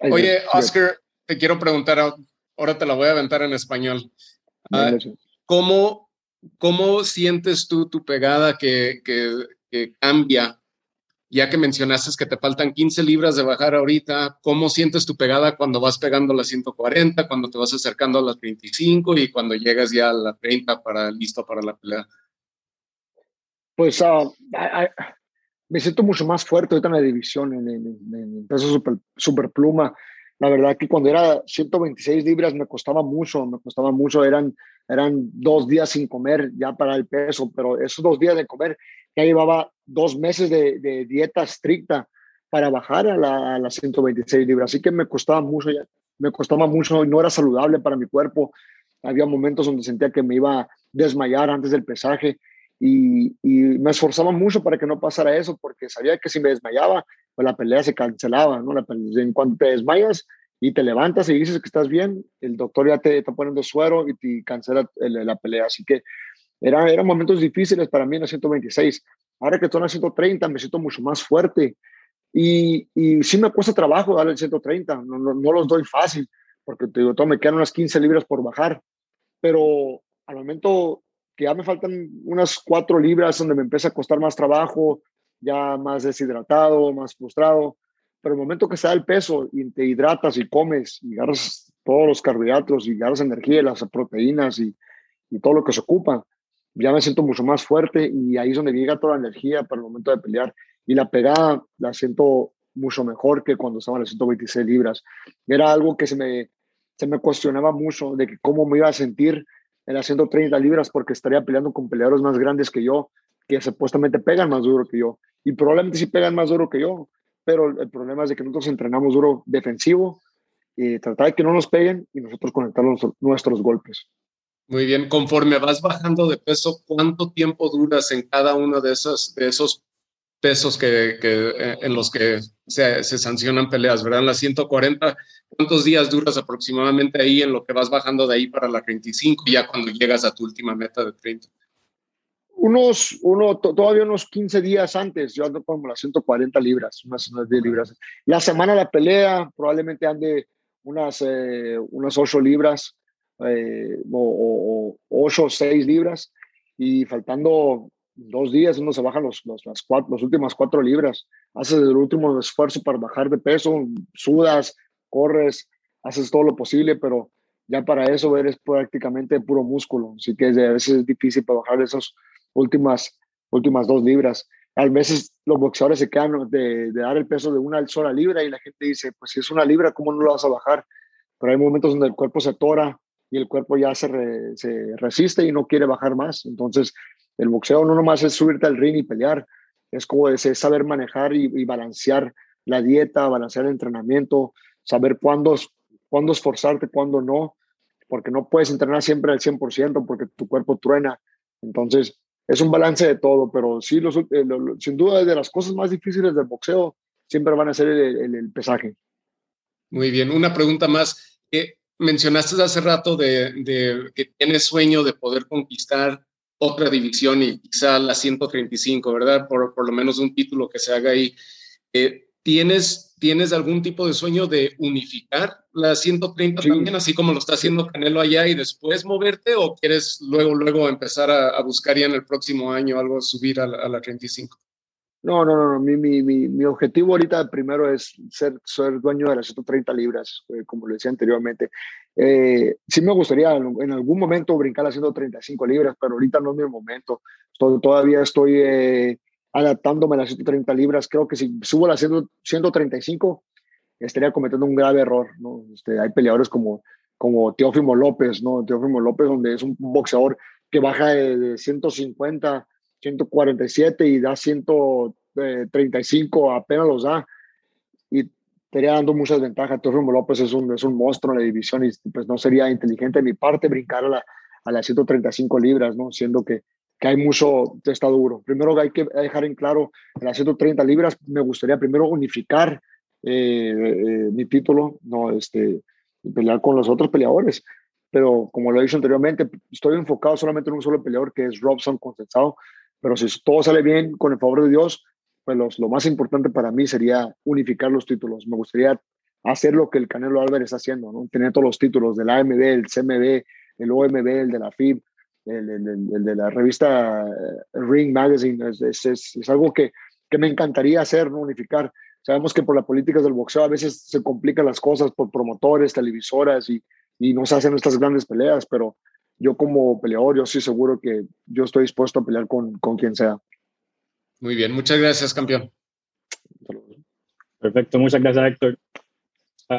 Oye, Oscar, te quiero preguntar, ahora te la voy a aventar en español. Ah, ¿cómo, ¿Cómo sientes tú tu pegada que, que, cambia? Ya que mencionaste que te faltan 15 libras de bajar ahorita, ¿cómo sientes tu pegada cuando vas pegando las 140, cuando te vas acercando a las 25 y cuando llegas ya a las 30 para listo para la pelea? Pues uh, me siento mucho más fuerte ahorita en la división, en, el peso super, super, pluma. La verdad que cuando era 126 libras me costaba mucho, me costaba mucho, eran, eran dos días sin comer ya para el peso, pero esos dos días de comer ya llevaba dos meses de, de dieta estricta para bajar a, la, las 126 libras, así que me costaba mucho ya, me costaba mucho no era saludable para mi cuerpo. Había momentos donde sentía que me iba a desmayar antes del pesaje y, me esforzaba mucho para que no pasara eso, porque sabía que si me desmayaba, pues la pelea se cancelaba, ¿no? La en cuanto te desmayas y te levantas y dices que estás bien, el doctor ya te está poniendo suero y te cancela la pelea. Así que era, eran momentos difíciles para mí en la 126. Ahora que estoy en la 130, me siento mucho más fuerte. Y, y sí me cuesta trabajo darle el 130, no, no, los doy fácil, porque te digo, todo me quedan unas 15 libras por bajar. Pero al momento que ya me faltan unas cuatro libras donde me empieza a costar más trabajo, ya más deshidratado, más frustrado. Pero el momento que se da el peso y te hidratas y comes y agarras todos los carbohidratos y agarras energía, las proteínas y, y todo lo que se ocupa, ya me siento mucho más fuerte y ahí es donde llega toda la energía para el momento de pelear. Y la pegada la siento mucho mejor que cuando estaba en las 126 libras. Era algo que se me, se me cuestionaba mucho de que cómo me iba a sentir en las 130 libras porque estaría peleando con peleadores más grandes que yo, que supuestamente pegan más duro que yo. Y probablemente sí pegan más duro que yo, pero el problema es de que nosotros entrenamos duro defensivo y tratar de que no nos peguen y nosotros conectar nuestros golpes. Muy bien, conforme vas bajando de peso, ¿cuánto tiempo duras en cada uno de esos, de esos pesos que, eh, en los que se, sancionan peleas, ¿verdad? Las 140, ¿cuántos días duras aproximadamente ahí en lo que vas bajando de ahí para la 25 ya cuando llegas a tu última meta de 30? Unos, uno, todavía unos 15 días antes, yo ando como las 140 libras, unas, 10 libras. La semana de la pelea probablemente ande unas, eh, unas 8 libras eh, o, o 8 o 6 libras y faltando dos días uno se baja los, los, las, cuatro, las últimas cuatro libras, haces el último esfuerzo para bajar de peso, sudas, corres, haces todo lo posible, pero ya para eso eres prácticamente puro músculo, así que a veces es difícil para bajar esas últimas, últimas dos libras. A veces los boxeadores se quedan de, dar el peso de una sola libra y la gente dice, pues si es una libra, ¿cómo no lo vas a bajar? Pero hay momentos donde el cuerpo se atora y el cuerpo ya se, se resiste y no quiere bajar más. Entonces, el boxeo no nomás es subirte al ring y pelear, es como es, saber manejar y, balancear la dieta, balancear el entrenamiento, saber cuándo, cuándo esforzarte, cuándo no, porque no puedes entrenar siempre al 100% porque tu cuerpo truena. Entonces, es un balance de todo, pero sí, los, eh, sin duda, de las cosas más difíciles del boxeo siempre van a ser el, pesaje. Muy bien, una pregunta más. Eh, mencionaste hace rato de, que tienes sueño de poder conquistar otra división y quizá la 135, ¿verdad? Por, por lo menos un título que se haga ahí. Eh, ¿tienes, ¿Tienes algún tipo de sueño de unificar la 130 también, así como lo está haciendo Canelo allá y después moverte? ¿O quieres luego, luego empezar a, buscar ya en el próximo año algo, subir a la, a la 35? No, no, no, Mi, mi, mi, objetivo ahorita primero es ser, ser dueño de las 130 libras, eh, como lo decía anteriormente. Eh, sí me gustaría en algún momento brincar a 135 libras, pero ahorita no es mi momento. todavía estoy eh, adaptándome a las 130 libras. Creo que si subo las 135 estaría cometiendo un grave error. ¿no? Este, hay peleadores como, como Teófimo López, ¿no? Teófimo López, donde es un boxeador que baja de, de 150 147 y da 135, apenas los da. Y estaría dando muchas ventajas. Teófimo López es un, es un monstruo en la división y pues no sería inteligente de mi parte brincar a, la, a las 135 libras, ¿no? Siendo que, que hay mucho, está duro. Primero hay que dejar en claro, en las 130 libras me gustaría primero unificar eh, eh, mi título, ¿no? Este, pelear con los otros peleadores. Pero como lo he dicho anteriormente, estoy enfocado solamente en un solo peleador que es Robson Consensado pero si todo sale bien, con el favor de Dios, pues lo más importante para mí sería unificar los títulos. Me gustaría hacer lo que el Canelo Álvarez está haciendo, ¿no? Tener todos los títulos del AMB, el CMB, el OMB, el de la FIB, el, de la revista eh, Ring Magazine. Es, es, algo que, que, me encantaría hacer, unificar. Sabemos que por las políticas del boxeo a veces se complican las cosas por promotores, televisoras y, y no se hacen estas grandes peleas, pero yo como peleador, yo estoy seguro que yo estoy dispuesto a pelear con, con quien sea. Muy bien, muchas gracias, campeón. Perfecto, muchas gracias, Héctor.